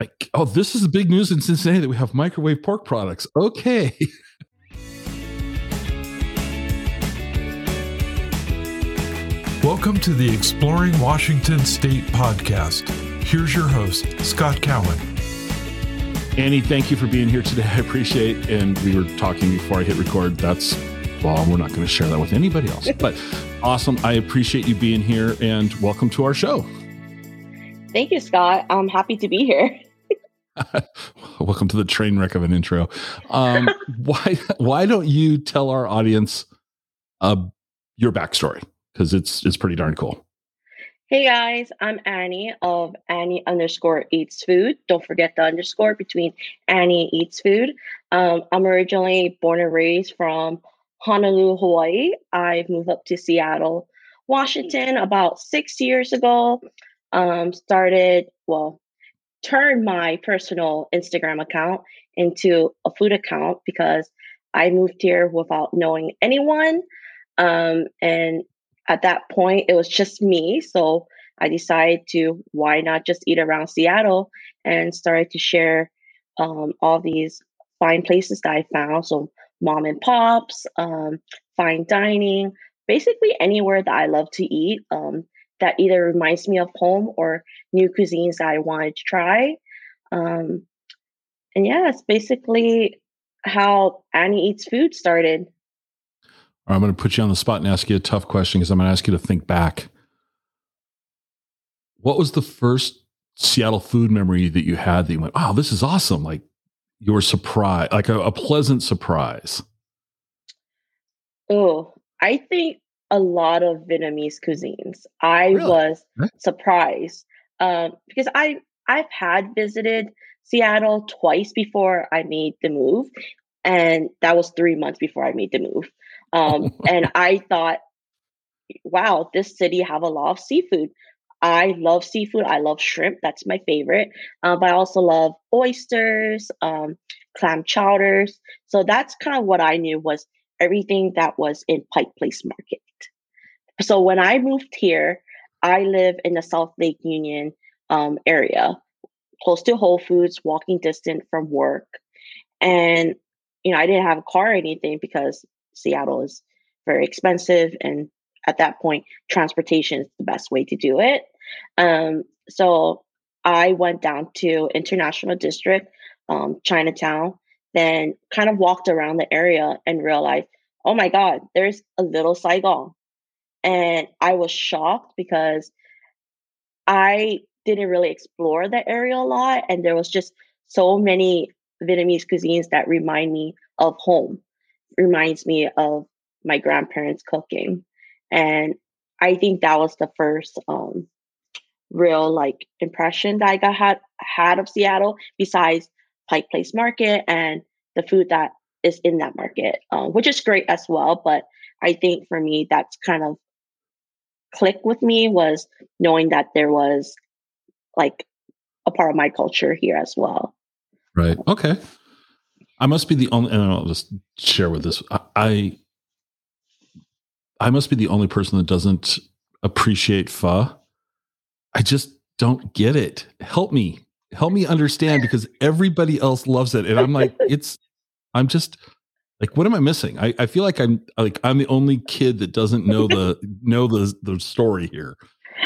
Like, oh, this is the big news in Cincinnati that we have microwave pork products. Okay. Welcome to the Exploring Washington State podcast. Here's your host, Scott Cowan. Annie, thank you for being here today. I appreciate And we were talking before I hit record. That's well, we're not going to share that with anybody else. But awesome. I appreciate you being here and welcome to our show. Thank you, Scott. I'm happy to be here. welcome to the train wreck of an intro. Um, why why don't you tell our audience uh, your backstory? Because it's it's pretty darn cool. Hey guys, I'm Annie of Annie underscore eats food. Don't forget the underscore between Annie eats food. Um, I'm originally born and raised from Honolulu, Hawaii. I've moved up to Seattle, Washington about six years ago. Um, started, well, turned my personal Instagram account into a food account because I moved here without knowing anyone. Um, and at that point, it was just me. So I decided to why not just eat around Seattle and started to share um, all these fine places that I found. So mom and pops, um, fine dining, basically anywhere that I love to eat um, that either reminds me of home or new cuisines that I wanted to try. Um, and yeah, it's basically how Annie Eats Food started. I'm going to put you on the spot and ask you a tough question because I'm going to ask you to think back. What was the first Seattle food memory that you had that you went, "Oh, this is awesome!" Like you were surprised, like a, a pleasant surprise? Oh, I think a lot of Vietnamese cuisines. I really? was surprised um, because I I've had visited Seattle twice before I made the move, and that was three months before I made the move. Um, and I thought, wow, this city have a lot of seafood. I love seafood. I love shrimp. That's my favorite. Uh, but I also love oysters, um, clam chowders. So that's kind of what I knew was everything that was in Pike Place Market. So when I moved here, I live in the South Lake Union um, area, close to Whole Foods, walking distance from work. And, you know, I didn't have a car or anything because Seattle is very expensive. And at that point, transportation is the best way to do it. Um, so I went down to International District, um, Chinatown, then kind of walked around the area and realized, oh my God, there's a little Saigon. And I was shocked because I didn't really explore the area a lot. And there was just so many Vietnamese cuisines that remind me of home, reminds me of my grandparents cooking. And I think that was the first um, real like impression that I got had, had of Seattle besides Pike Place Market and the food that is in that market, um, which is great as well. But I think for me, that's kind of click with me was knowing that there was like a part of my culture here as well. Right. Okay. I must be the only, and I'll just share with this. I, I must be the only person that doesn't appreciate pho. I just don't get it. Help me. Help me understand because everybody else loves it. And I'm like, it's, I'm just, like what am i missing i, I feel like i'm like i'm the only kid that doesn't know the know the the story here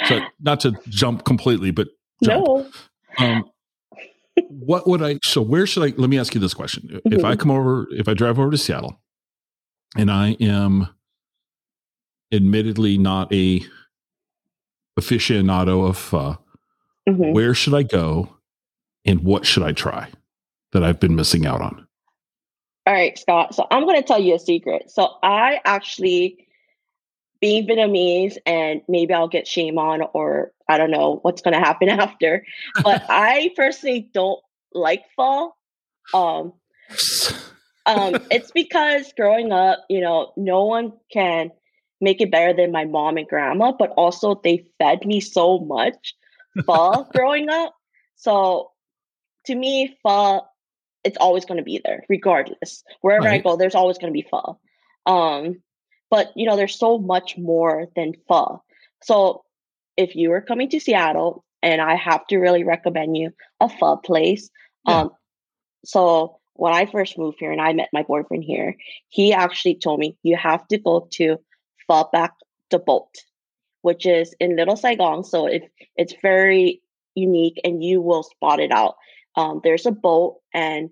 so not to jump completely but jump. no um what would i so where should i let me ask you this question mm-hmm. if i mm-hmm. come over if i drive over to seattle and i am admittedly not a aficionado of pho mm-hmm. where should i go and what should i try that i've been missing out on all right, Scott. So I'm going to tell you a secret. So I actually, being Vietnamese, and maybe I'll get shame on, or I don't know what's going to happen after. But I personally don't like pho. Um, um, it's because growing up, you know, no one can make it better than my mom and grandma, but also they fed me so much pho growing up. So to me, pho it's always going to be there regardless wherever right. i go there's always going to be pho um but you know there's so much more than pho so if you are coming to seattle and I have to really recommend you a pho place. Yeah. Um, so when I first moved here and I met my boyfriend here, he actually told me you have to go to Pho Bac de Boat, which is in Little Saigon. So it, it's very unique and you will spot it out. Um, there's a boat, and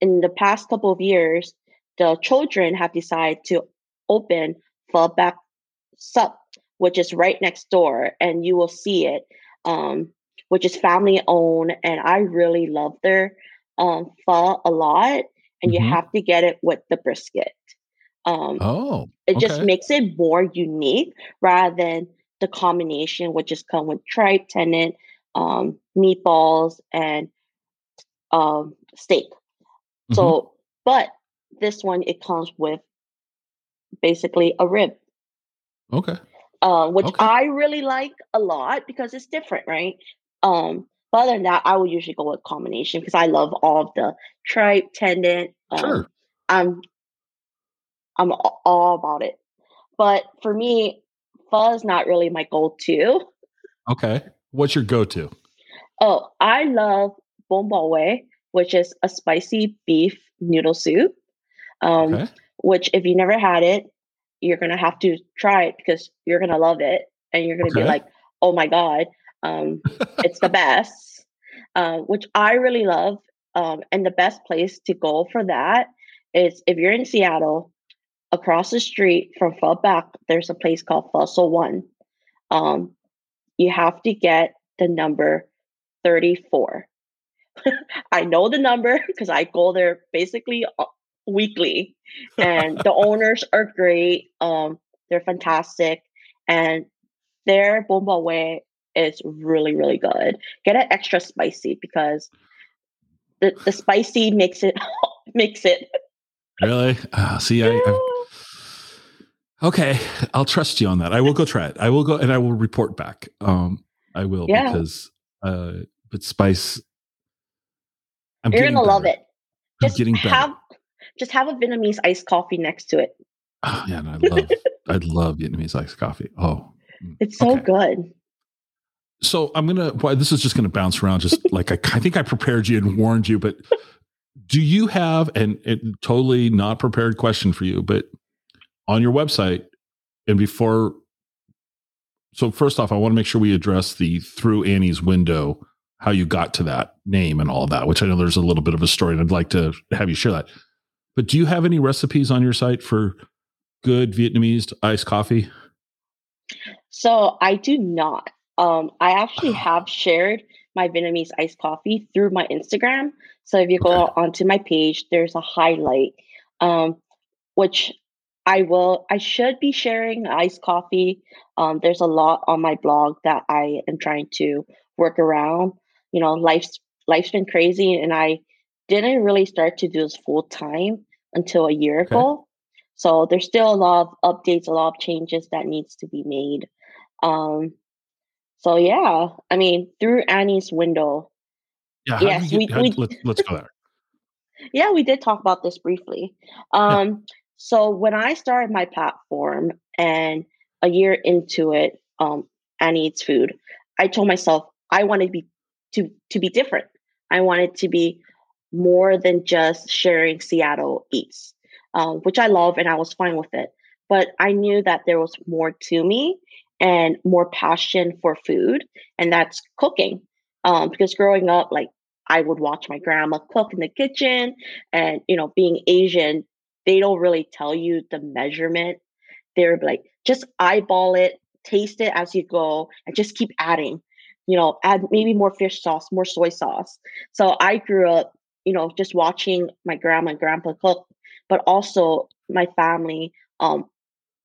in the past couple of years, the children have decided to open Pho Bac Sup, which is right next door, and you will see it, um, which is family owned. And I really love their um, pho a lot, and mm-hmm. you have to get it with the brisket. Um, oh, it okay. just makes it more unique rather than the combination, which is come with tripe, tendon, um, meatballs, and um, steak. Mm-hmm. So, but this one it comes with basically a rib. Okay. Uh, which okay. I really like a lot because it's different, right? Um, but other than that, I would usually go with combination because I love all of the tripe, tendon. Um, sure. I'm I'm all about it. But for me, pho is not really my go-to. Okay. What's your go-to? Oh, I love bò Huế, which is a spicy beef noodle soup. Um, okay. Which, if you never had it, you're gonna have to try it because you're gonna love it, and you're gonna okay. be like, "Oh my god, um, it's the best." Uh, which I really love. Um, and the best place to go for that is if you're in Seattle, across the street from Pho Bac, there's a place called Fossil One. Um, you have to get the number 34. I know the number because I go there basically uh, weekly, and the owners are great. Um, they're fantastic, and their bún Huế is really really good. Get it extra spicy because the the spicy makes it makes it. Really? Uh, see, I, Okay, I'll trust you on that. I will go try it. I will go and I will report back. Um, I will yeah. because uh, but spice. I'm You're gonna better. love it. Just I'm getting better. have just have a Vietnamese iced coffee next to it. Oh yeah, I love I love Vietnamese iced coffee. Oh, mm, it's so okay. good. So I'm gonna. Well, this is just gonna bounce around. Just like I, I think I prepared you and warned you, but do you have and it totally not prepared question for you, but on your website and before so first off i want to make sure we address the through annie's window how you got to that name and all that which i know there's a little bit of a story and i'd like to have you share that. But do you have any recipes on your site for good vietnamese iced coffee? So i do not. Um, i actually have shared my vietnamese iced coffee through my instagram. So if you go okay. onto my page there's a highlight um, which I will. I should be sharing iced coffee. Um, there's a lot on my blog that I am trying to work around. You know, life's life's been crazy, and I didn't really start to do this full time until a year okay. ago. So there's still a lot of updates, a lot of changes that needs to be made. Um, so yeah, I mean, through Annie's window. Yeah. Yes, we, we, let's, let's go there. yeah, we did talk about this briefly. Um, yeah. So when I started my platform and a year into it, um, Annie Eats Food, I told myself I wanted to be to to be different. I wanted to be more than just sharing Seattle eats, um, which I love and I was fine with it. But I knew that there was more to me and more passion for food, and that's cooking. Um, because growing up, like I would watch my grandma cook in the kitchen, and you know, being Asian, they don't really tell you the measurement. They're like, just eyeball it, taste it as you go, and just keep adding. You know, add maybe more fish sauce, more soy sauce. So I grew up, you know, just watching my grandma and grandpa cook, but also my family um,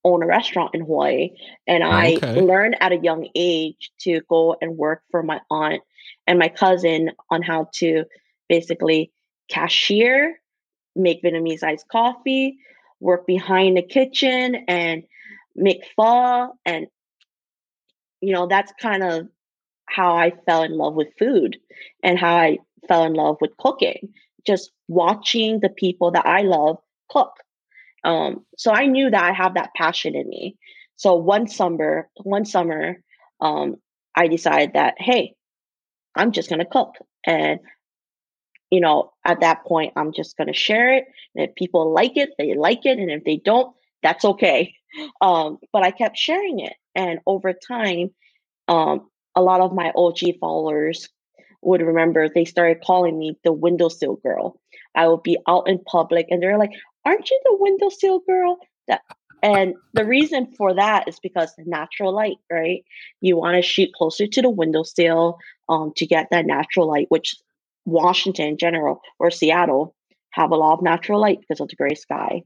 own a restaurant in Hawaii. And I okay. learned at a young age to go and work for my aunt and my cousin on how to basically cashier make Vietnamese iced coffee, work behind the kitchen and make pho. And, you know, that's kind of how I fell in love with food and how I fell in love with cooking, just watching the people that I love cook. Um, so I knew that I have that passion in me. So one summer, one summer, um, I decided that, hey, I'm just to cook. And, you know, at that point, I'm just going to share it. And if people like it, they like it. And if they don't, that's okay. Um, but I kept sharing it. And over time, um, a lot of my OG followers would remember they started calling me the windowsill girl. I would be out in public and they're like, Aren't you the windowsill girl? That and the reason for that is because natural light, right? You want to shoot closer to the windowsill um, to get that natural light, which Washington in general or Seattle have a lot of natural light because of the gray sky.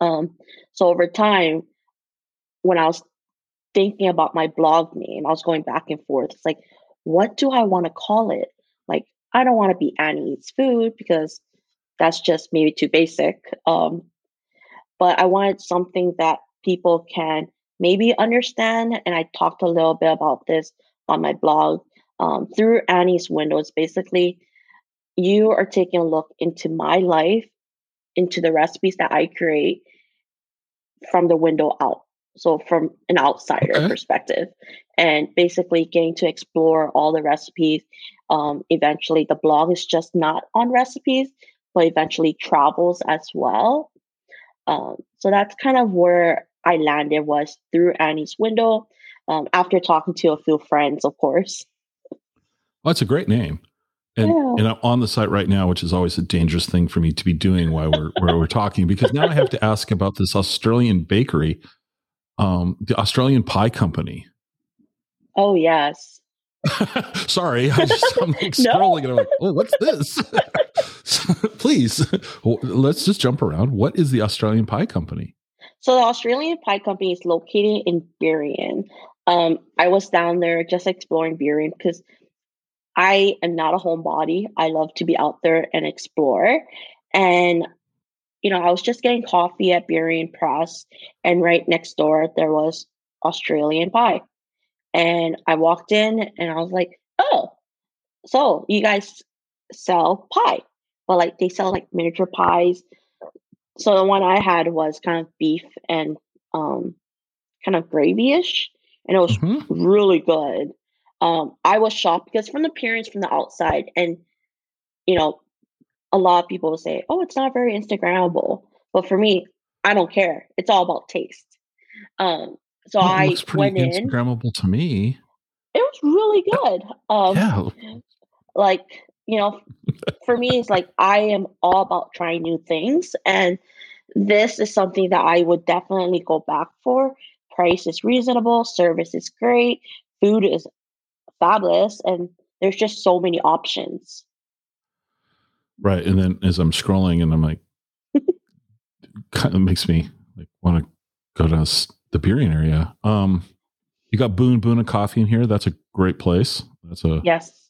Um, so over time, when I was thinking about my blog name, I was going back and forth. It's like, what do I want to call it? Like, I don't want to be Annie Eats Food because that's just maybe too basic. Um, but I wanted something that people can maybe understand. And I talked a little bit about this on my blog. Um, through Annie's windows, basically, you are taking a look into my life, into the recipes that I create from the window out. So, from an outsider okay. perspective, and basically getting to explore all the recipes. Um, eventually, the blog is just not on recipes, but eventually travels as well. Um, so that's kind of where I landed was through Annie's window. Um, after talking to a few friends, of course. Well, that's a great name. And, yeah. and I'm on the site right now, which is always a dangerous thing for me to be doing while we're while we're talking, because now I have to ask about this Australian bakery, um, the Australian Pie Company. Oh yes. Sorry, I just I'm like no. scrolling and I'm like, oh, what's this? Please, let's just jump around. What is the Australian Pie Company? So the Australian Pie Company is located in Burien. Um, I was down there just exploring Burien because I am not a homebody. I love to be out there and explore. And you know, I was just getting coffee at Burien Press, and right next door there was Australian Pie. And I walked in and I was like, oh, so you guys sell pie. Well, like they sell like miniature pies. So the one I had was kind of beef and um, kind of gravy-ish, and it was mm-hmm. really good. Um, I was shocked because from the appearance from the outside, and you know, a lot of people will say, "Oh, it's not very Instagrammable," but for me, I don't care. It's all about taste. Um, so well, I went in. Instagrammable to me. It was really good. Um, yeah. Like you know, for me, it's like I am all about trying new things, and this is something that I would definitely go back for. Price is reasonable, service is great, food is fabulous, and there's just so many options. Right, and then as I'm scrolling, and I'm like, kind of makes me like want to go to the Burien area. Um, you got Boon Boon and Coffee in here. That's a great place. That's a yes.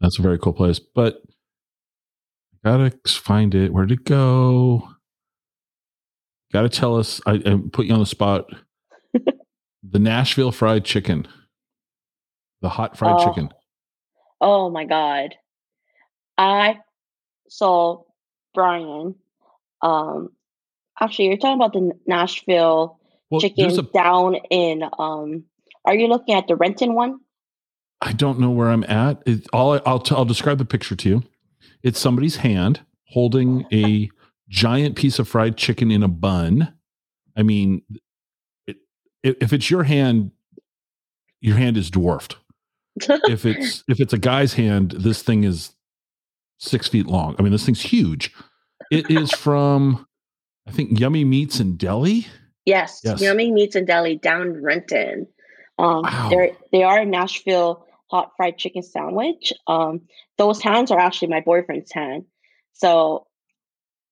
That's a very cool place. But gotta find it. Where'd it go? Got to tell us. I, I, put you on the spot. the Nashville fried chicken, the hot fried oh. chicken. Oh my god! I saw Brian. Um, actually, you're talking about the Nashville well, chicken a, down in um are you looking at the Renton one? I don't know where I'm at. It, all I, will t- I'll describe the picture to you. It's somebody's hand holding a giant piece of fried chicken in a bun. I mean, it, if it's your hand, your hand is dwarfed. if it's if it's a guy's hand, this thing is six feet long. I mean, this thing's huge. It is from, I think, Yummy Meats in Delhi. Yes, yes. Yummy Meats in Delhi down Renton. Um, wow. They are a Nashville hot fried chicken sandwich. Um, those hands are actually my boyfriend's hand, so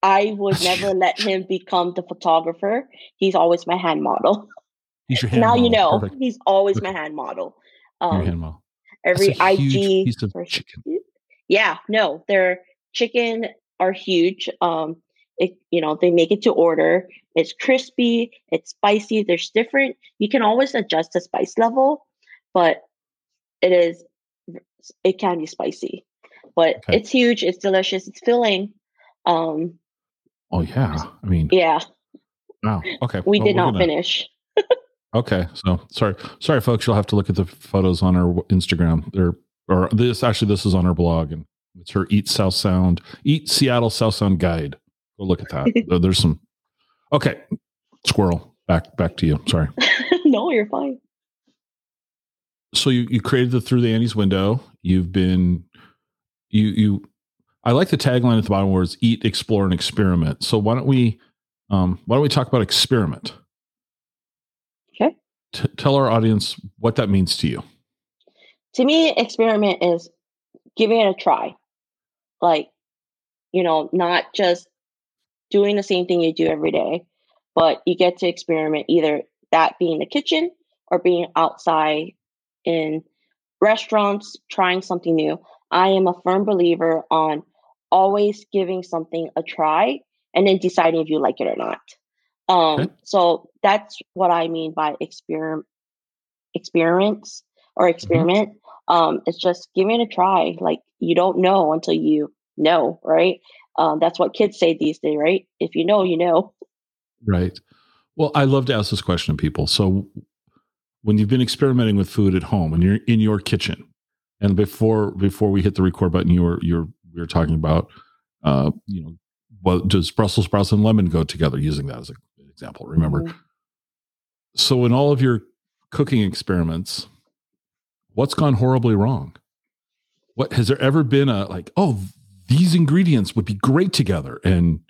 I would never let him become the photographer. He's always my hand model. He's your hand now model. you know Perfect. he's always my hand model. Um, your hand model. Every IG piece of chicken. Yeah, no, their chicken are huge. Um, it you know they make it to order it's crispy it's spicy there's different you can always adjust the spice level but it is it can be spicy but okay. it's huge it's delicious it's filling um oh yeah i mean yeah wow okay we well, did not gonna, finish Okay, so sorry, sorry, folks. You'll have to look at the photos on our Instagram. There, or this actually, this is on our blog, and it's her Eat South Sound, Eat Seattle South Sound guide. Go look at that. There's some. Okay, squirrel. Back back to you. Sorry. no, you're fine. So you you created the through the Annie's window. You've been you you. I like the tagline at the bottom where it's eat, explore, and experiment. So why don't we um, why don't we talk about experiment? T- tell our audience what that means to you. To me, experiment is giving it a try. Like, you know, not just doing the same thing you do every day, but you get to experiment either that being the kitchen or being outside in restaurants, trying something new. I am a firm believer on always giving something a try and then deciding if you like it or not. Um, okay. So that's what I mean by experiment, experience or mm-hmm. experiment. Mm-hmm. Um, it's just giving it a try. Like you don't know until you know, right? Um, that's what kids say these days, right? If you know, you know. Right. Well, I love to ask this question to people. So, when you've been experimenting with food at home and you're in your kitchen, and before before we hit the record button, you were you're we were talking about, uh, you know, well, does Brussels sprouts and lemon go together? Using that as an example, remember. Mm-hmm. So, in all of your cooking experiments, what's gone horribly wrong? What has there ever been a like? Oh, these ingredients would be great together, and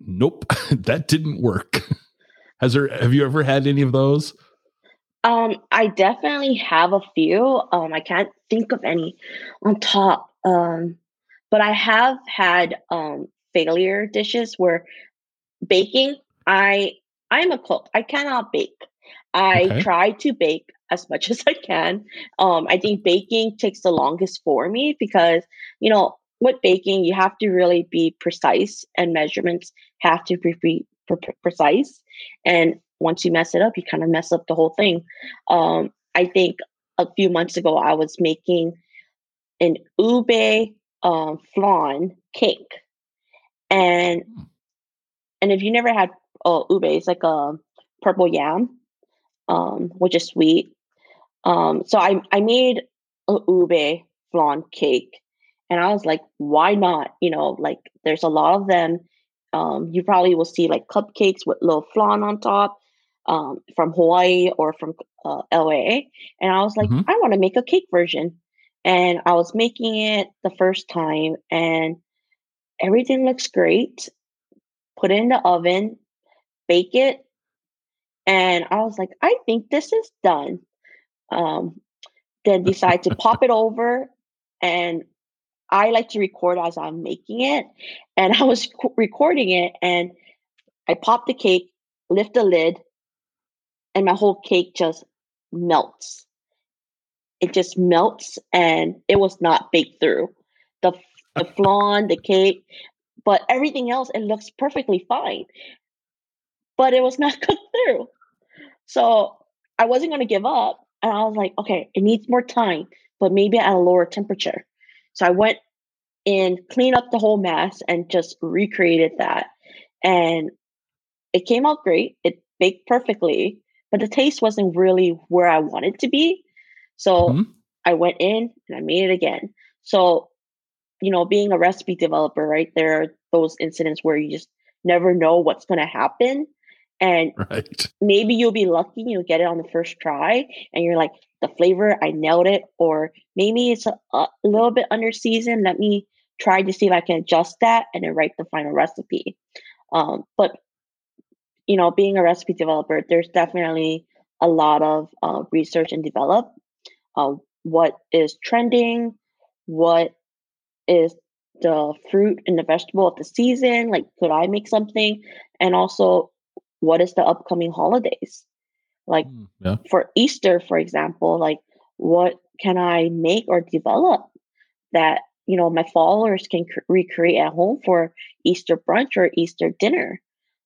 nope, that didn't work. Has there? Have you ever had any of those? Um, I definitely have a few. Um, I can't think of any on top. Um, but I have had um failure dishes where baking. I I'm a cook. I cannot bake. I okay. try to bake as much as I can. Um, I think baking takes the longest for me because you know with baking you have to really be precise and measurements have to be precise. And once you mess it up, you kind of mess up the whole thing. Um, I think a few months ago, I was making an ube um, flan cake, and hmm. and if you never had uh, ube, it's like a purple yam, um, which is sweet. Um, so I I made a ube flan cake, and I was like, why not? You know, like there's a lot of them um, you probably will see like cupcakes with little flan on top um, from Hawaii or from uh, LA. And I was like, mm-hmm. I want to make a cake version. And I was making it the first time, and everything looks great. Put it in the oven, bake it. And I was like, I think this is done. Um, then decide to pop it over and I like to record as I'm making it. And I was recording it and I pop the cake, lift the lid, and my whole cake just melts. It just melts and it was not baked through. The the flan, the cake, but everything else it looks perfectly fine. But it was not cooked through. So I wasn't going to give up and I was like, okay, it needs more time, but maybe at a lower temperature. So I went and cleaned up the whole mess and just recreated that. And it came out great. It baked perfectly, but the taste wasn't really where I wanted to be. So mm-hmm. I went in and I made it again. So, you know, being a recipe developer, right, there are those incidents where you just never know what's going to happen. And right. maybe you'll be lucky, you'll get it on the first try, and you're like, the flavor, I nailed it. Or maybe it's a, a little bit under seasoned. Let me try to see if I can adjust that and then write the final recipe. Um, but you know, being a recipe developer, there's definitely a lot of uh, research and develop. Uh, what is trending? What is the fruit and the vegetable of the season? Like, could I make something? And also, what is the upcoming holidays? Like mm, yeah. for Easter, for example, like what can I make or develop that you know my followers can cr- recreate at home for Easter brunch or Easter dinner?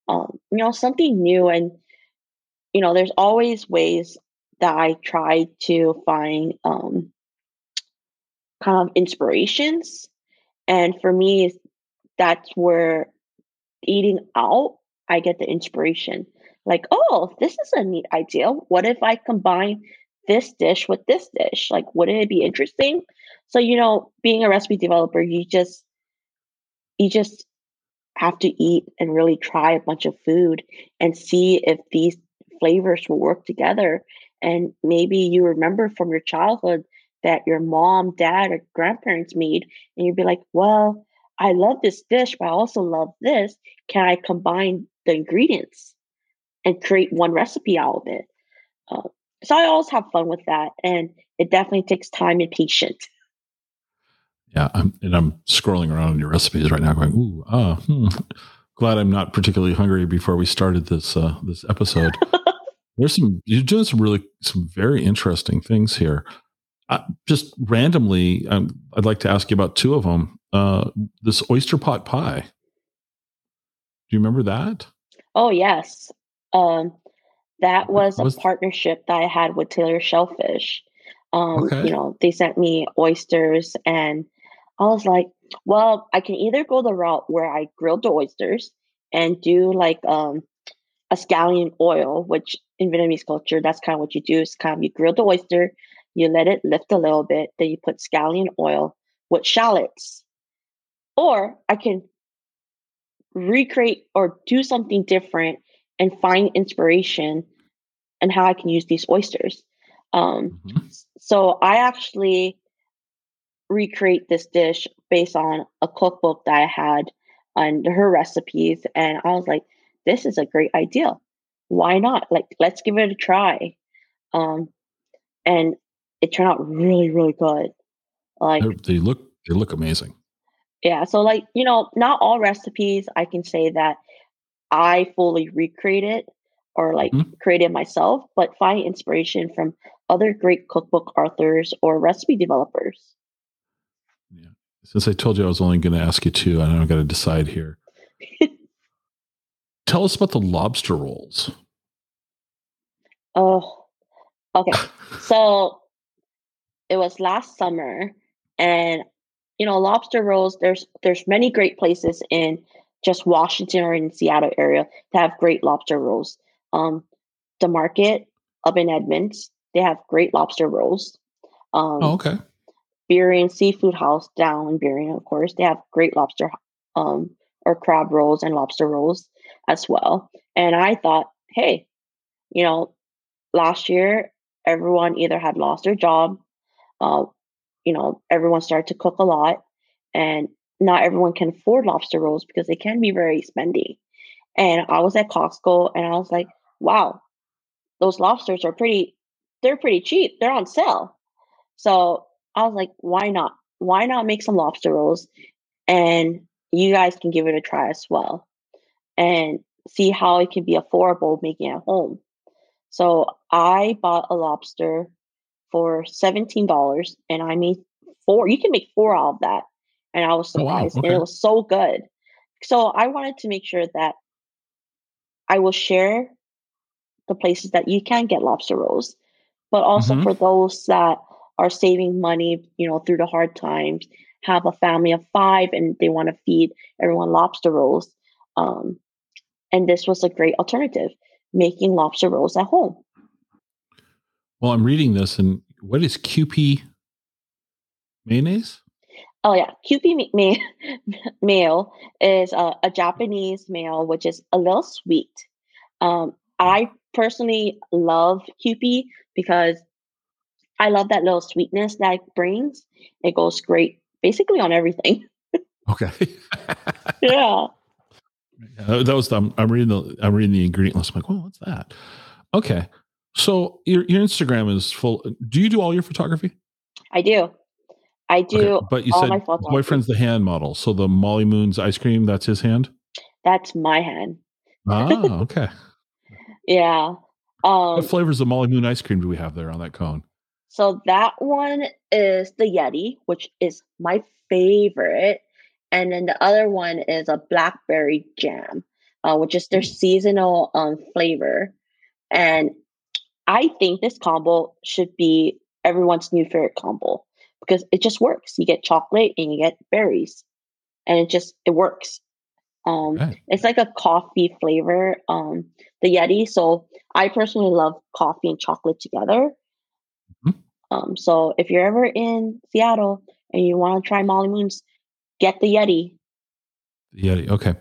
Um, you know, something new, and you know, there's always ways that I try to find um, kind of inspirations, and for me, that's where eating out I get the inspiration like, oh, this is a neat idea. What if I combine this dish with this dish? Like, wouldn't it be interesting? So, you know, being a recipe developer, you just you just have to eat and really try a bunch of food and see if these flavors will work together. And maybe you remember from your childhood that your mom, dad, or grandparents made, and you'd be like, well, I love this dish, but I also love this. Can I combine the ingredients and create one recipe out of it? Uh, so I always have fun with that, and it definitely takes time and patience. Yeah, I'm, and I'm scrolling around on your recipes right now, going, "Ooh, ah, hmm. glad I'm not particularly hungry before we started this uh, this episode." There's some you're doing some really some very interesting things here. Uh, just randomly, um, I'd like to ask you about two of them. Uh, this oyster pot pie. Do you remember that? Oh yes, um, that was, was a partnership that I had with Taylor Shellfish. Um, okay. You know, they sent me oysters, and I was like, well, I can either go the route where I grill the oysters and do like um, a scallion oil, which in Vietnamese culture, that's kind of what you do. Is kind of you grill the oyster, you let it lift a little bit, then you put scallion oil with shallots. Or I can recreate or do something different and find inspiration and how I can use these oysters. Um, mm-hmm. So I actually recreate this dish based on a cookbook that I had and her recipes, and I was like, "This is a great idea. Why not? Like, let's give it a try." Um, and it turned out really, really good. Like they look, they look amazing. Yeah. So, like you know, not all recipes I can say that I fully recreated or like mm-hmm. create it myself, but find inspiration from other great cookbook authors or recipe developers. Yeah. Since I told you I was only going to ask you two, I know I've got to decide here. Tell us about the lobster rolls. Oh, okay. so it was last summer, and you know, lobster rolls. There's there's many great places in just Washington or in Seattle area to have great lobster rolls. Um, the market up in Edmonds, they have great lobster rolls. Um, oh, okay. Burien Seafood House down in Burien, of course, they have great lobster um, or crab rolls and lobster rolls as well. And I thought, hey, you know, last year everyone either had lost their job, uh, you know, everyone started to cook a lot, and not everyone can afford lobster rolls because they can be very spendy. And I was at Costco and I was like, wow, those lobsters are pretty, they're pretty cheap. They're on sale. So I was like, why not? Why not make some lobster rolls? And you guys can give it a try as well and see how it can be affordable making at home. So I bought a lobster for $17 and I made four. You can make four out of that. And I was surprised. Oh, wow. okay. And it was so good. So I wanted to make sure that I will share the places that you can get lobster rolls, but also mm-hmm. for those that are saving money, you know, through the hard times, have a family of five and they want to feed everyone lobster rolls. Um, and this was a great alternative, making lobster rolls at home. Well, I'm reading this, and what is Kewpie mayonnaise? Oh yeah, Kewpie ma- mayo is a, a, Japanese mayo, which is a little sweet. Um, I personally love Kewpie because I love that little sweetness that it brings. It goes great basically on everything. Okay. yeah. yeah. That was I'm, I'm reading the I'm reading the ingredient list. I'm like, well, what's that? Okay. So your your Instagram is full. Do you do all your photography? I do. I do. Okay. But you said boyfriend's the hand model. So the Molly Moon's ice cream, that's his hand? That's my hand. Ah, okay. yeah. Um, what flavors of Molly Moon ice cream do we have there on that cone? So that one is the Yeti, which is my favorite. And then the other one is a blackberry jam, uh, which is their seasonal um, flavor. And I think this combo should be everyone's new favorite combo because it just works. You get chocolate and you get berries, and it just it works. Um, okay. It's like a coffee flavor, um, the Yeti. So I personally love coffee and chocolate together. Mm-hmm. Um, so if you're ever in Seattle and you want to try Molly Moon's, get the Yeti. The Yeti. Okay.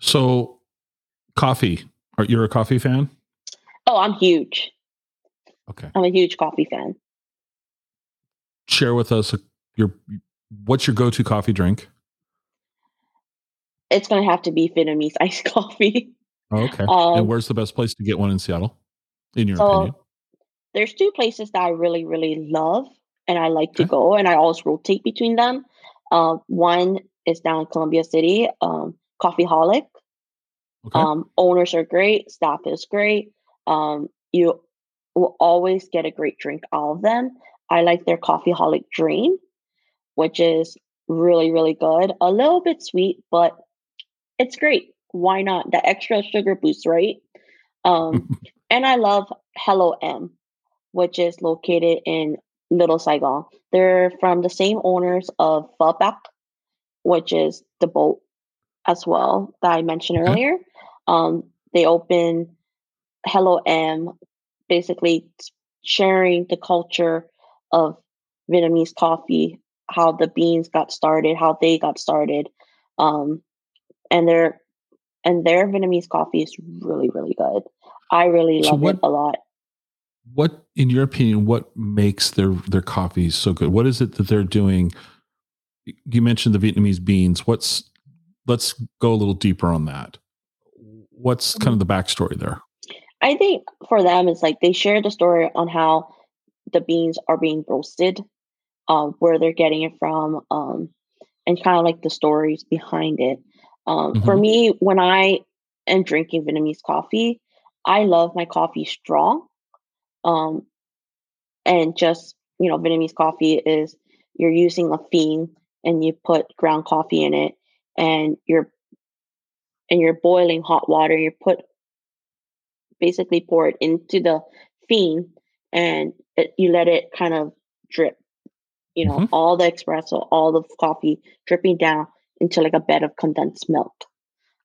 So coffee. Are you a coffee fan? Oh, I'm huge. Okay. I'm a huge coffee fan. Share with us your what's your go-to coffee drink? It's going to have to be Vietnamese iced coffee. Oh, okay. Um, and where's the best place to get one in Seattle, in your so opinion? There's two places that I really, really love and I like okay. to go, and I always rotate between them. Uh, one is down in Columbia City, um, Coffeeholic. Okay. Um, owners are great, staff is great. Um, you will always get a great drink out of them. I like their Coffeeholic Dream, which is really, really good. A little bit sweet, but it's great. Why not? The extra sugar boost, right? Um, and I love Hello Em, which is located in Little Saigon. They're from the same owners of Bac, which is the boat as well that I mentioned earlier. Um, they open Hello Em, basically sharing the culture of Vietnamese coffee, how the beans got started, how they got started, um, and their and their Vietnamese coffee is really really good. I really love what, it a lot. What, in your opinion, what makes their their coffee so good? What is it that they're doing? You mentioned the Vietnamese beans. What's let's go a little deeper on that. What's kind of the backstory there? I think for them, it's like they share the story on how the beans are being roasted, um, where they're getting it from, um, and kind of like the stories behind it. Um, mm-hmm. For me, when I am drinking Vietnamese coffee, I love my coffee strong. Um, and just, you know, Vietnamese coffee is you're using a phin and you put ground coffee in it and you're and you're boiling hot water, you put basically pour it into the phin and it, you let it kind of drip you know mm-hmm. all the espresso all the coffee dripping down into like a bed of condensed milk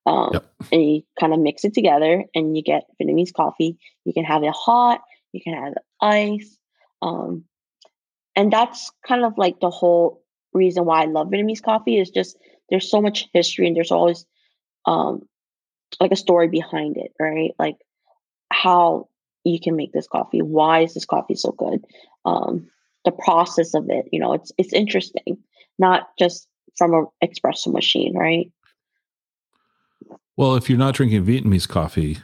um, yep. and you kind of mix it together and you get vietnamese coffee you can have it hot you can have it ice um, and that's kind of like the whole reason why i love vietnamese coffee is just there's so much history and there's always um, like a story behind it right like how you can make this coffee. Why is this coffee so good? Um, the process of it, you know, it's it's interesting, not just from an espresso machine, right? Well, if you're not drinking Vietnamese coffee,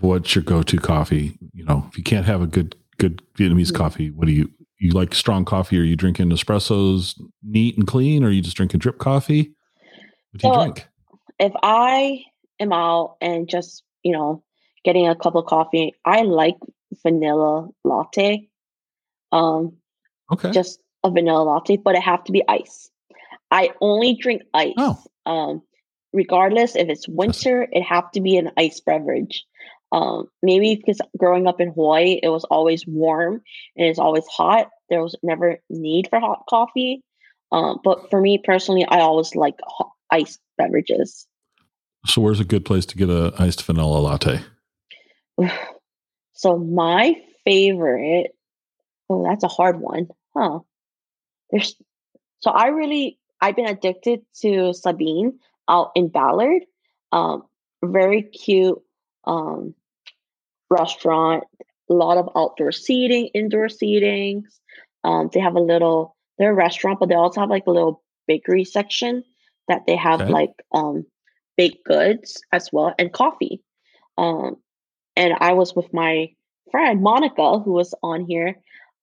what's your go-to coffee? You know, if you can't have a good good Vietnamese mm-hmm. coffee, what do you you like strong coffee? Are you drinking espressos neat and clean, or are you just drinking drip coffee? What do so you drink? If I am out and just you know getting a cup of coffee. I like vanilla latte. Um, okay. Just a vanilla latte, but it have to be ice. I only drink ice. Oh. Um, regardless if it's winter, it have to be an ice beverage. Um, maybe because growing up in Hawaii, it was always warm and it's always hot. There was never need for hot coffee. Um, but for me personally, I always like hot, iced beverages. So, where's a good place to get a iced vanilla latte? So my favorite, oh, that's a hard one, huh? There's so I really I've been addicted to Sabine out in Ballard. Um, very cute um, restaurant. A lot of outdoor seating, indoor seatings. Um, they have a little. They're a restaurant, but they also have like a little bakery section that they have okay. like um, baked goods as well and coffee. Um, and I was with my friend Monica, who was on here.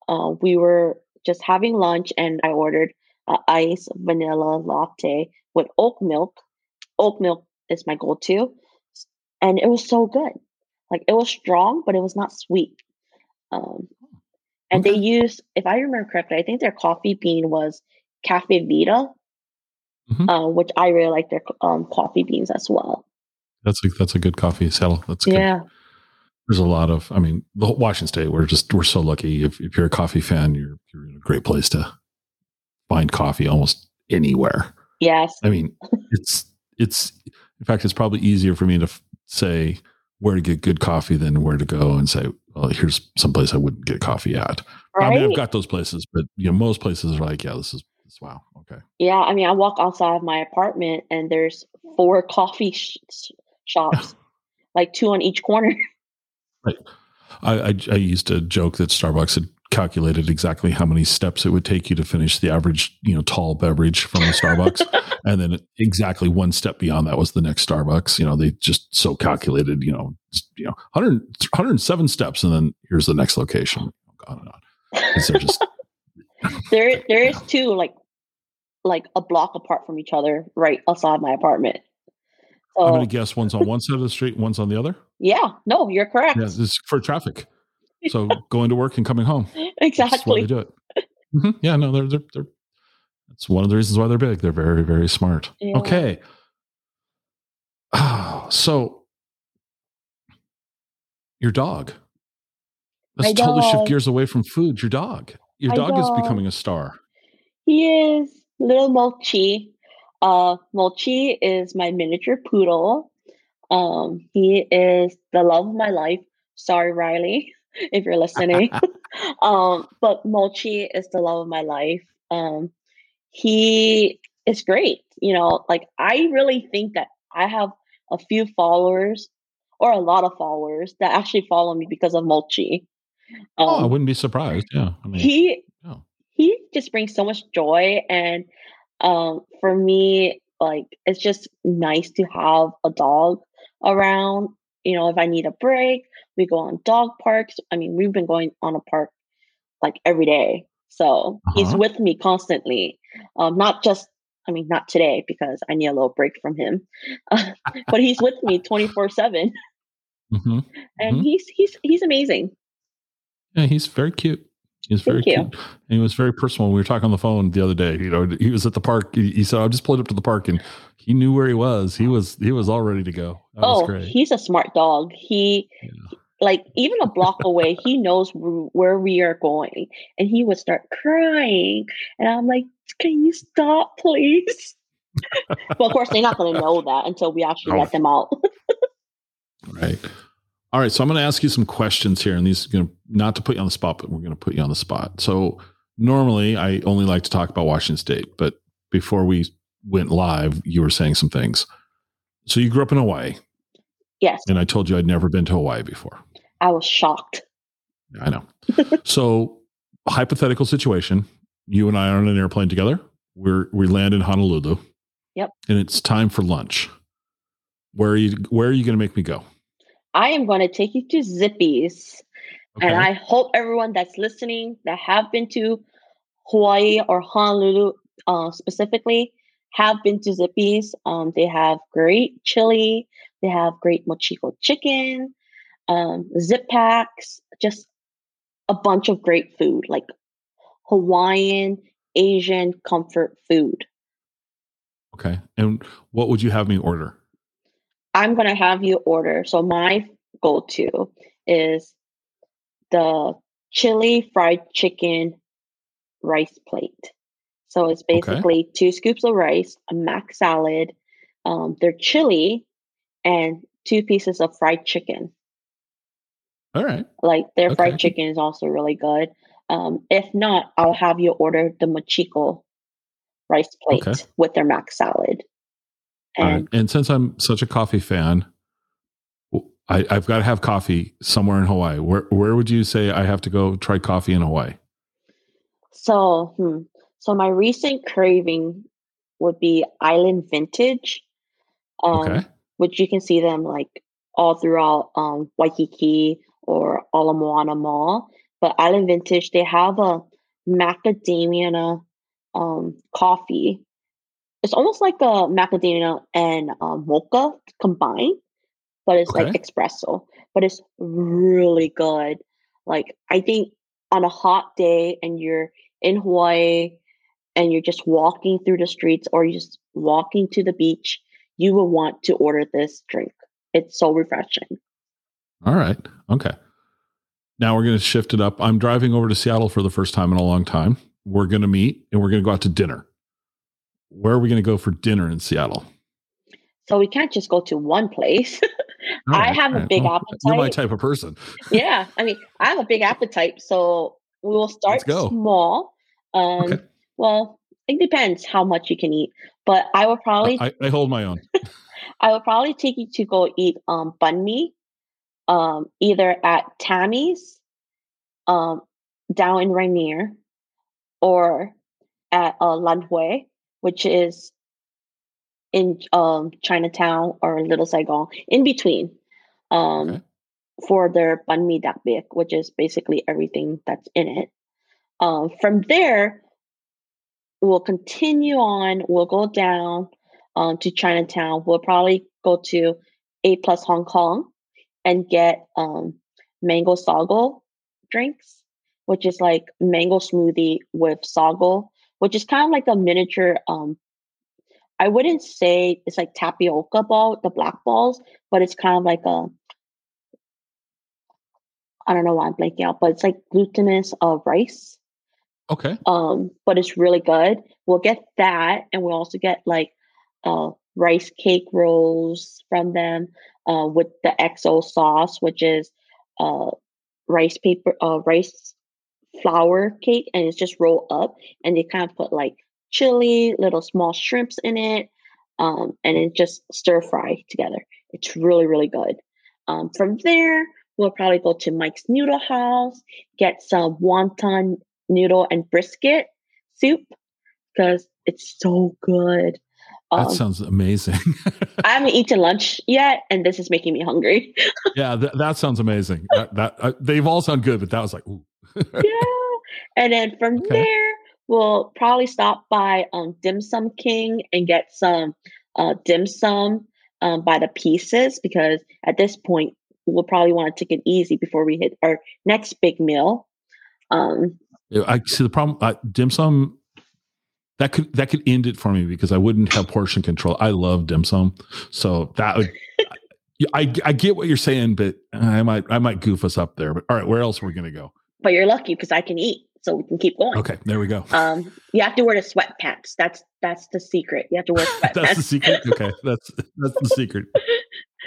Uh, we were just having lunch, and I ordered uh, ice vanilla latte with oat milk. Oat milk is my go-to, and it was so good. Like it was strong, but it was not sweet. Um, and okay. they used, if I remember correctly, I think their coffee bean was Caffe Vita, mm-hmm. uh, which I really like their um, coffee beans as well. That's a that's a good coffee settle. That's good. yeah there's a lot of, I mean, the Washington State, we're just, we're so lucky. If, if you're a coffee fan, you're, you're in a great place to find coffee almost anywhere. Yes. I mean, it's, it's in fact it's probably easier for me to f- say where to get good coffee than where to go and say, well, here's some place I wouldn't get coffee at. Right? I mean, I've got those places, but you know, most places are like, yeah, this is this, wow, okay. Yeah, I mean, I walk outside of my apartment and there's four coffee sh- shops, like two on each corner. Right. I, I, I used to joke that Starbucks had calculated exactly how many steps it would take you to finish the average, you know, tall beverage from the Starbucks. and then exactly one step beyond that was the next Starbucks. You know, they just so calculated, you know, you know, 100, 107 steps. And then here's the next location. Oh, on and on. Oh, They're just. there, there is two like, like a block apart from each other, right outside my apartment. So, I'm going to guess one's on one side of the street, one's on the other. Yeah, no, you're correct. Yeah, this is for traffic. So going to work and coming home. Exactly. That's why they do it. Mm-hmm. Yeah, no, they're, they're, they're, that's one of the reasons why they're big. They're very, very smart. Yeah. Okay. Oh, so your dog. Let's My totally dog. shift gears away from food. Your dog. Your dog, dog is becoming a star. He is little Mochi. Uh, Mochi is my miniature poodle. Um, he is the love of my life. Sorry, Riley, if you're listening. um, but Mochi is the love of my life. Um, he is great. You know, like I really think that I have a few followers or a lot of followers that actually follow me because of Mochi. Um, oh, I um, wouldn't be surprised. Yeah, I mean, he he just brings so much joy, and um, for me, like it's just nice to have a dog around. You know, if I need a break, we go on dog parks. I mean, we've been going on a park like every day. So uh-huh. he's with me constantly. Um, not just, I mean, not today because I need a little break from him, uh, but he's with me 24 7. Mm-hmm. And mm-hmm. he's he's he's amazing. Yeah, he's very cute. He was very cute. And he was very personal. We were talking on the phone the other day. You know, he was at the park. He, he said, "I just pulled up to the park," and he knew where he was. He was he was all ready to go. That oh, he's a smart dog. He yeah. like even a block away, he knows where we are going, and he would start crying, and I'm like, "Can you stop, please?" well, of course, they're not going to know that until we actually oh. let them out. right. All right, so I'm going to ask you some questions here, and these are going to not to put you on the spot, but we're going to put you on the spot. So normally, I only like to talk about Washington State, but before we went live, you were saying some things. So you grew up in Hawaii, yes, and I told you I'd never been to Hawaii before. I was shocked. I know. so, hypothetical situation: you and I are on an airplane together. We're we land in Honolulu. Yep. And it's time for lunch. Where are you? Where are you going to make me go? I am going to take you to Zippy's. Okay. And I hope everyone that's listening that have been to Hawaii or Honolulu uh, specifically have been to Zippy's. Um, they have great chili. They have great mochiko chicken, um, zip packs, just a bunch of great food, like Hawaiian, Asian comfort food. Okay. And what would you have me order? I'm going to have you order. So my go to is the chili fried chicken rice plate. So it's basically okay. two scoops of rice, a mac salad, um, their chili, and two pieces of fried chicken. All right. Like their okay. fried chicken is also really good. Um, if not, I'll have you order the Mochiko rice plate okay. with their mac salad. And, and since I'm such a coffee fan, I, have got to have coffee somewhere in Hawaii. Where where would you say I have to go try coffee in Hawaii? So, hmm, so my recent craving would be Island Vintage, um, okay. which you can see them like all throughout um, Waikiki or Ala Moana Mall. But Island Vintage, they have a macadamia um, coffee it's almost like a macadamia and um, mocha combined, but it's okay. like espresso. But it's really good. Like I think on a hot day and you're in Hawaii and you're just walking through the streets or you're just walking to the beach, you will want to order this drink. It's so refreshing. All right. Okay. Now we're going to shift it up. I'm driving over to Seattle for the first time in a long time. We're going to meet and we're going to go out to dinner where are we going to go for dinner in Seattle? So we can't just go to one place. Right, I have a big appetite. You're my type of person. yeah. I mean, I have a big appetite. So we will start small. Um, okay. Well, it depends how much you can eat. But I will probably. I, I hold my own. I will probably take you to go eat um, banh mi, um, either at Tammy's um, down in Rainier or at uh, Lan Hue, which is in um, Chinatown or Little Saigon, in between, um, okay. for their banh mi dac biet, which is basically everything that's in it. Um, from there, we'll continue on. We'll go down um, to Chinatown. We'll probably go to A Plus Hong Kong and get um, mango sago drinks, which is like mango smoothie with sago, which is kind of like a miniature um, I wouldn't say it's like tapioca ball, the black balls, but it's kind of like a I don't know why I'm blanking out, but it's like glutinous of uh, rice. Okay. Um, but it's really good. We'll get that, and we'll also get like uh rice cake rolls from them, uh, with the XO sauce, which is uh rice paper, uh rice flour cake, and it's just rolled up, and they kind of put like chili, little small shrimps in it, um, and it just stir fry together. It's really, really good. Um, from there, we'll probably go to Mike's Noodle House, get some wonton noodle and brisket soup because it's so good. Um, that sounds amazing. I haven't eaten lunch yet, and this is making me hungry. yeah, th- that sounds amazing. That, that uh, they've all sound good, but that was like, ooh. yeah, and then from okay. there, we'll probably stop by um, Dim Sum King and get some uh, dim sum um, by the pieces because at this point we'll probably want to take it easy before we hit our next big meal. Um, I see the problem. Uh, dim sum that could that could end it for me because I wouldn't have portion control. I love dim sum, so that would. I, I get what you're saying, but I might I might goof us up there. But all right, where else are we going to go? But you're lucky because I can eat so we can keep going. Okay, there we go. Um, you have to wear the sweatpants. That's that's the secret. You have to wear sweatpants. that's the secret. Okay, that's that's the secret.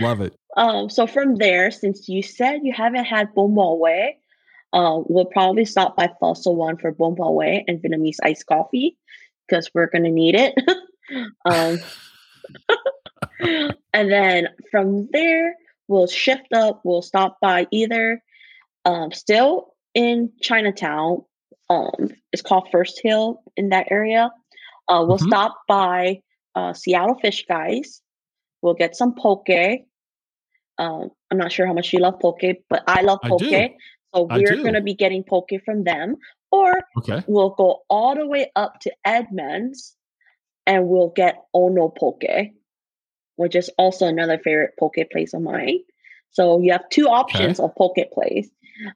Love it. Um, so from there, since you said you haven't had bún bò Huế, uh, we'll probably stop by Fossil One for bún bò Huế and Vietnamese iced coffee because we're gonna need it. um, and then from there, we'll shift up. We'll stop by either um, still in Chinatown um, it's called First Hill in that area. Uh, we'll mm-hmm. stop by uh, Seattle Fish Guys. We'll get some poke. Um, I'm not sure how much you love poke, but I love poke. I so we're going to be getting poke from them. Or okay. we'll go all the way up to Edmonds and we'll get Ono Poke, which is also another favorite poke place of mine. So you have two options okay. of poke place.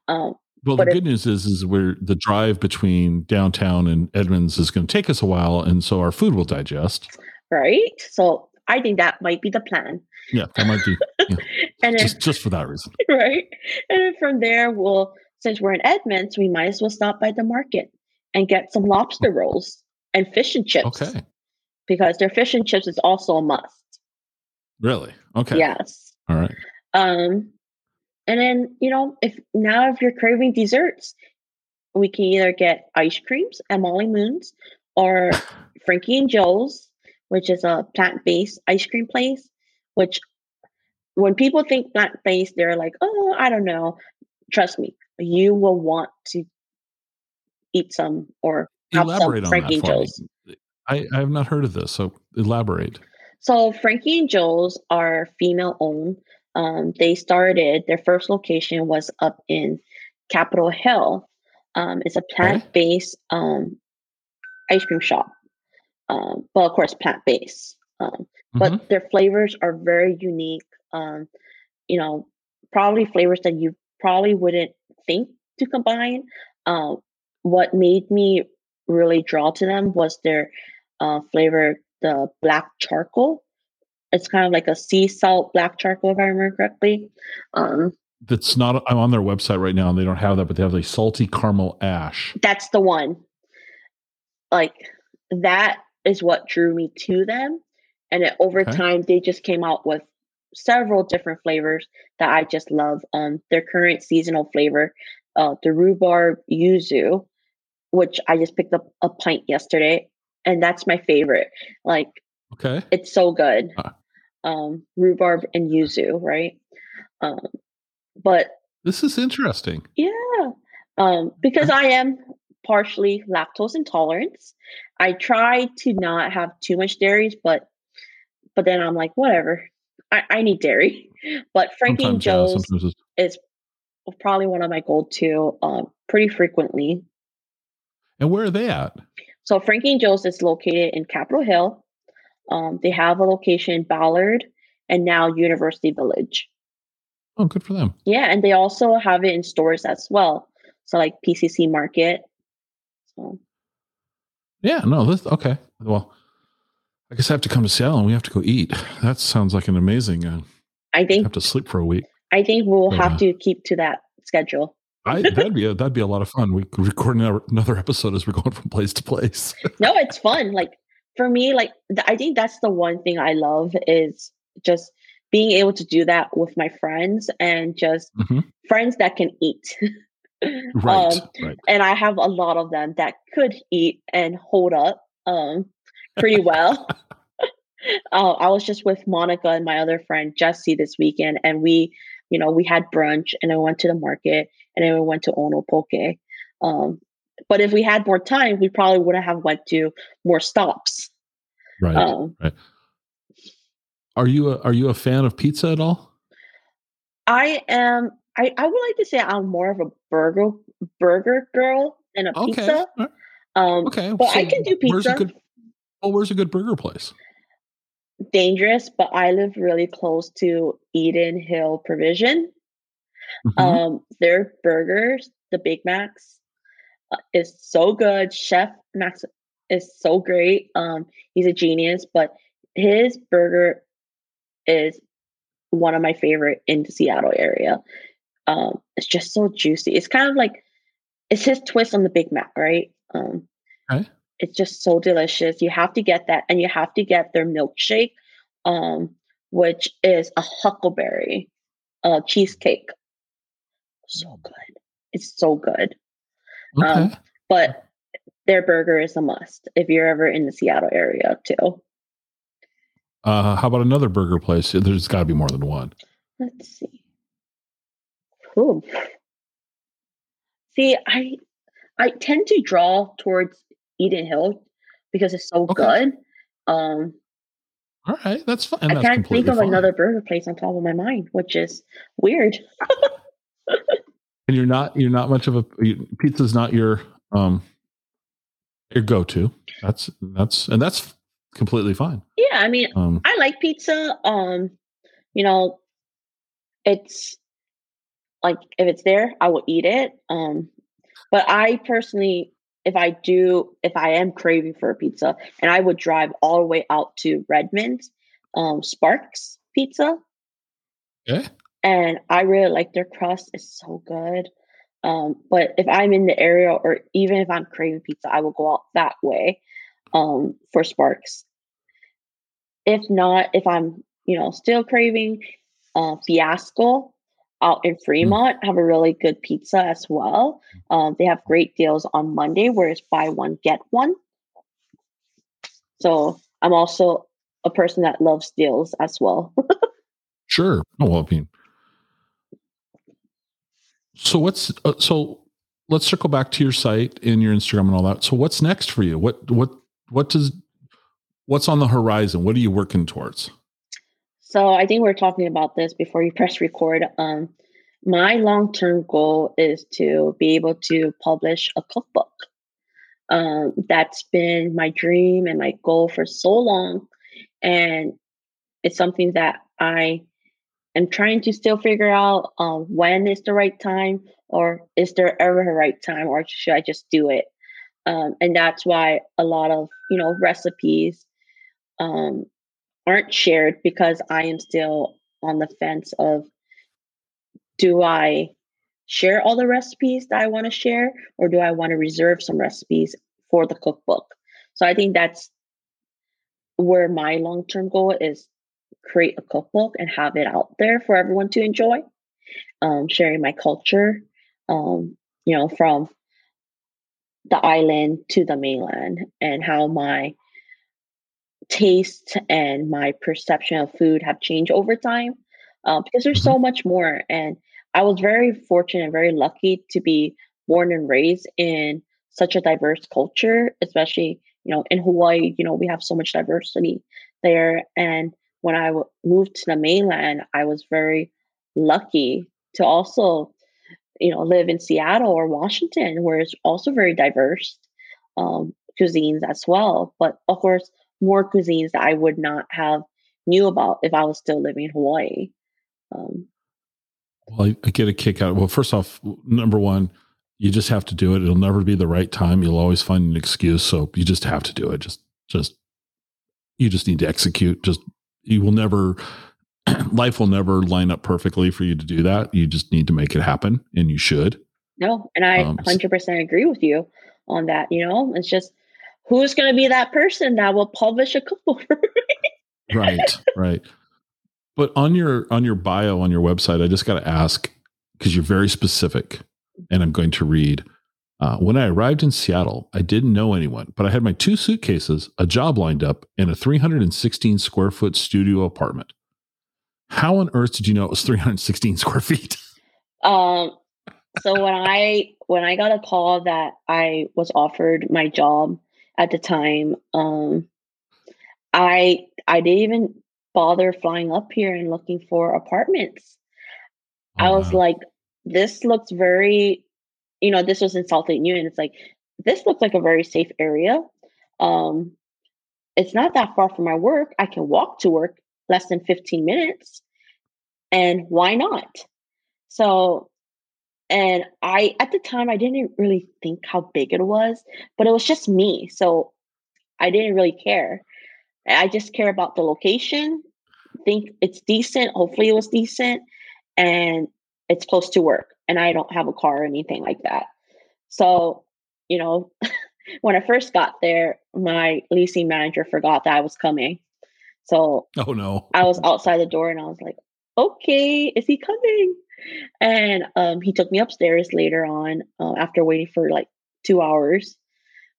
Um, well, but the good news is, is where the drive between downtown and Edmonds is going to take us a while, and so our food will digest. Right. So I think that might be the plan. Yeah, that might be. Yeah, and just then, just for that reason. Right. And then from there, we'll since we're in Edmonds, we might as well stop by the market and get some lobster oh. rolls and fish and chips. Okay. Because their fish and chips is also a must. Really? Okay. Yes. All right. Um, and then, you know, if now if you're craving desserts, we can either get ice creams at Molly Moon's or Frankie and Joe's, which is a plant-based ice cream place, which when people think plant-based, they're like, oh, I don't know. Trust me, you will want to eat some or have elaborate some Frankie and Joe's. I, I have not heard of this, so elaborate. So Frankie and Joe's are female owned um, they started their first location was up in Capitol Hill. Um, it's a plant based um, ice cream shop. Um, well, of course, plant based, um, but mm-hmm. their flavors are very unique. Um, you know, probably flavors that you probably wouldn't think to combine. Uh, what made me really draw to them was their uh, flavor, the black charcoal it's kind of like a sea salt black charcoal, if I remember correctly. Um, that's not. I'm on their website right now, and they don't have that, but they have a salty caramel ash. That's the one. Like that is what drew me to them, And then over okay. time, they just came out with several different flavors that I just love. Um, their current seasonal flavor, uh, the rhubarb yuzu, which I just picked up a pint yesterday, and that's my favorite. Like, okay, it's so good. Uh. Um, rhubarb and yuzu, right? Um, but this is interesting. Yeah, um, because I am partially lactose intolerant. I try to not have too much dairies, but but then I'm like, whatever. I, I need dairy. But Frankie and Joe's yeah, is probably one of my go-to um, pretty frequently. And where are they at? So Frankie and Joe's is located in Capitol Hill. Um, they have a location in Ballard and now University Village. Oh, good for them. Yeah, and they also have it in stores as well. So like PCC Market. So. Yeah, no, this okay. Well, I guess I have to come to Seattle and we have to go eat. That sounds like an amazing. Uh, I think I have to sleep for a week. I think we'll but, have uh, to keep to that schedule. I, that'd be a, that'd be a lot of fun. We could record another episode as we're going from place to place. no, it's fun. Like for me, like I think that's the one thing I love is just being able to do that with my friends and just mm-hmm. friends that can eat. right, um, right. And I have a lot of them that could eat and hold up um, pretty well. uh, I was just with Monica and my other friend Jesse this weekend, and we, you know, we had brunch and then we went to the market and then we went to Ono Poke. Um, but if we had more time, we probably would have went to more stops. Right. Um, right. Are you a, are you a fan of pizza at all? I am. I, I would like to say I'm more of a burger burger girl than a okay. pizza. Um, okay, but so I can do pizza. Where's a good, well, where's a good burger place? Dangerous, but I live really close to Eden Hill Provision. Mm-hmm. Um, their burgers, the Big Max, uh, is so good. Chef Max is so great. Um, he's a genius, but his burger is one of my favorite in the Seattle area. Um, it's just so juicy. It's kind of like it's his twist on the Big Mac, right? Um, okay. It's just so delicious. You have to get that, and you have to get their milkshake, um, which is a huckleberry uh, cheesecake. So good. It's so good. Okay. Um, but their burger is a must if you're ever in the Seattle area too. Uh, how about another burger place? There's got to be more than one. Let's see. Ooh. See, I I tend to draw towards Eden Hill because it's so okay. good. Um, All right, that's fine. I that's can't think of fine. another burger place on top of my mind, which is weird. and you're not you're not much of a pizza's not your um your go to. That's that's and that's completely fine. Yeah, I mean, um, I like pizza. Um, you know, it's like if it's there, I will eat it. Um, but I personally, if I do, if I am craving for a pizza, and I would drive all the way out to Redmond, um, Sparks Pizza. Yeah. And I really like their crust; it's so good. Um, but if I'm in the area, or even if I'm craving pizza, I will go out that way um, for Sparks. If not, if I'm you know still craving uh, Fiasco out in mm. Fremont, have a really good pizza as well. Um, they have great deals on Monday, where it's buy one get one. So I'm also a person that loves deals as well. sure. Oh well, I mean, so what's uh, so? Let's circle back to your site and your Instagram and all that. So what's next for you? What what what does what's on the horizon? What are you working towards? So I think we are talking about this before you press record. Um, my long term goal is to be able to publish a cookbook. Um, that's been my dream and my goal for so long, and it's something that I am trying to still figure out um, when is the right time, or is there ever a right time, or should I just do it? Um, and that's why a lot of you know recipes um, aren't shared because I am still on the fence of do I share all the recipes that I want to share or do I want to reserve some recipes for the cookbook? So I think that's where my long term goal is create a cookbook and have it out there for everyone to enjoy. Um, sharing my culture, um, you know, from the island to the mainland and how my taste and my perception of food have changed over time uh, because there's so mm-hmm. much more. And I was very fortunate and very lucky to be born and raised in such a diverse culture, especially you know in Hawaii. You know we have so much diversity there, and when I w- moved to the mainland, I was very lucky to also you know live in Seattle or Washington, where it's also very diverse um, cuisines as well. But of course, more cuisines that I would not have knew about if I was still living in Hawaii. Um, well, I, I get a kick out. Well, first off, number one, you just have to do it. It'll never be the right time. You'll always find an excuse. So you just have to do it. Just, just, you just need to execute. Just, you will never, life will never line up perfectly for you to do that. You just need to make it happen and you should. No, and I um, 100% agree with you on that. You know, it's just who's going to be that person that will publish a cookbook right, right. But on your on your bio on your website, I just got to ask because you're very specific and I'm going to read. Uh, when I arrived in Seattle, I didn't know anyone, but I had my two suitcases, a job lined up, and a 316 square foot studio apartment. How on earth did you know it was 316 square feet? Um, so when I when I got a call that I was offered my job at the time, um, I I didn't even bother flying up here and looking for apartments. I was like, this looks very, you know, this was in South Lake Union. It's like, this looks like a very safe area. Um, it's not that far from my work. I can walk to work less than 15 minutes. And why not? So, and I, at the time, I didn't really think how big it was, but it was just me. So I didn't really care. I just care about the location, think it's decent. Hopefully, it was decent. And it's close to work and I don't have a car or anything like that. So, you know, when I first got there, my leasing manager forgot that I was coming. So, oh no, I was outside the door and I was like, okay, is he coming? And um, he took me upstairs later on uh, after waiting for like two hours.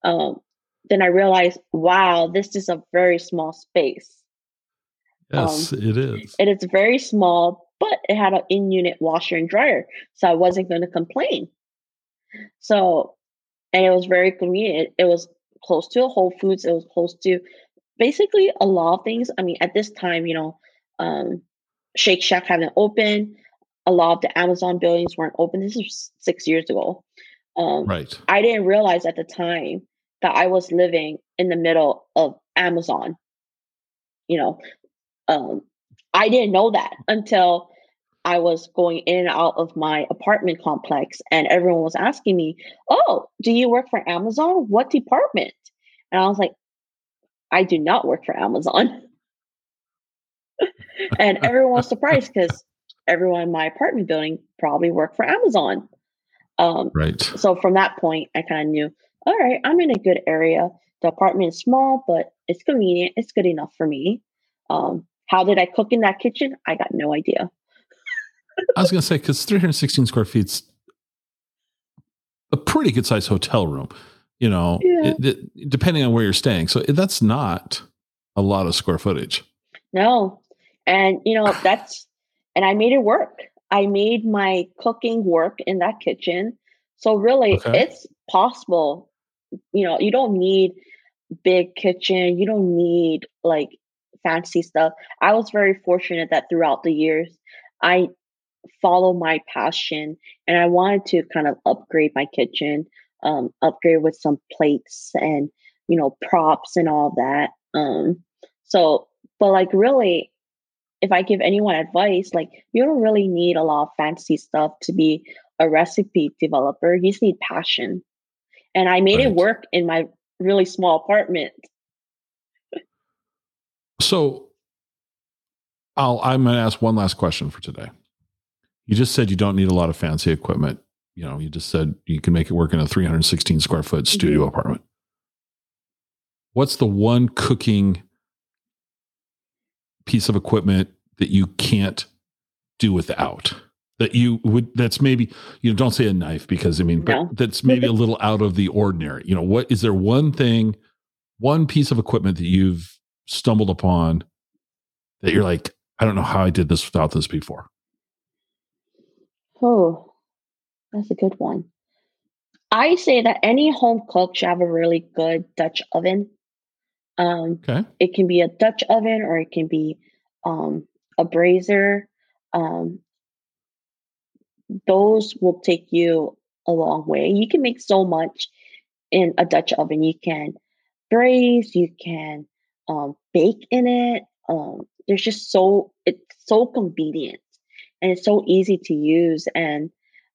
Um, then I realized, wow, this is a very small space. Yes, um, it is. It is very small, but it had an in-unit washer and dryer, so I wasn't going to complain. So, and it was very convenient. It was close to a Whole Foods. It was close to basically a lot of things. I mean, at this time, you know, um, Shake Shack hadn't opened. A lot of the Amazon buildings weren't open. This was six years ago. Um, right. I didn't realize at the time that I was living in the middle of Amazon. You know, um, I didn't know that until I was going in and out of my apartment complex, and everyone was asking me, Oh, do you work for Amazon? What department? And I was like, I do not work for Amazon. and everyone was surprised because everyone in my apartment building probably worked for Amazon. Um, right. So from that point, I kind of knew, all right, I'm in a good area. The apartment is small, but it's convenient. It's good enough for me. Um, how did I cook in that kitchen? I got no idea. I was going to say, because 316 square feet's a pretty good sized hotel room, you know, yeah. it, it, depending on where you're staying. So that's not a lot of square footage. No. And, you know, that's, and I made it work. I made my cooking work in that kitchen. So really, okay. it's possible. You know, you don't need big kitchen. You don't need like fancy stuff. I was very fortunate that throughout the years, I follow my passion and I wanted to kind of upgrade my kitchen, um, upgrade with some plates and, you know, props and all that. Um, so, but like really, if I give anyone advice, like you don't really need a lot of fancy stuff to be a recipe developer. You just need passion. And I made right. it work in my really small apartment. So I'll I'm going to ask one last question for today. You just said you don't need a lot of fancy equipment. You know, you just said you can make it work in a 316 square foot studio mm-hmm. apartment. What's the one cooking piece of equipment that you can't do without? That you would that's maybe you know don't say a knife because I mean no. but that's maybe a little out of the ordinary. You know, what is there one thing one piece of equipment that you've stumbled upon that you're like I don't know how I did this without this before? Oh, that's a good one. I say that any home cook should have a really good Dutch oven. Um, okay. It can be a Dutch oven or it can be um, a brazier. Um, those will take you a long way. You can make so much in a Dutch oven. You can braise, you can um, bake in it. Um, there's just so it's so convenient and it's so easy to use and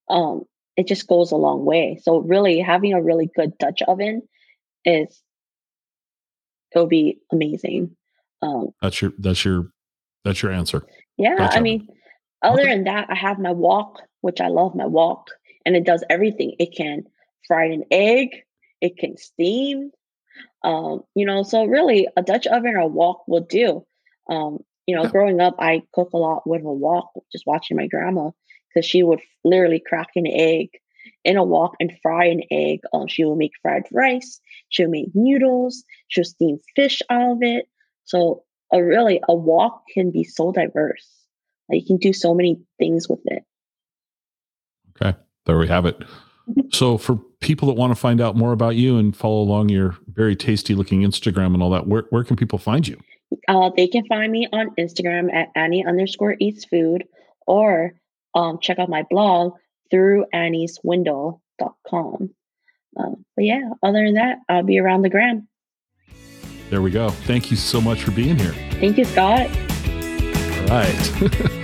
um, it just goes a long way. So really having a really good Dutch oven is it'll be amazing. Um, that's your that's your that's your answer. Yeah, Dutch I oven. mean, other okay. than that, I have my wok, which I love my wok, and it does everything. It can fry an egg, it can steam, um, you know. So really, a Dutch oven or a wok will do. Um, you know, growing up, I cook a lot with a wok, just watching my grandma because she would literally crack an egg in a wok and fry an egg. Um, she would make fried rice. She would make noodles. She would steam fish out of it. So a really a wok can be so diverse. Like you can do so many things with it. Okay, there we have it. Mm-hmm. So for people that want to find out more about you and follow along your very tasty looking Instagram and all that, where where can people find you? Uh, they can find me on Instagram at Annie underscore eats food or um, check out my blog through annieswindow.com. Um, but yeah, other than that, I'll be around the gram. There we go. Thank you so much for being here. Thank you, Scott. All right.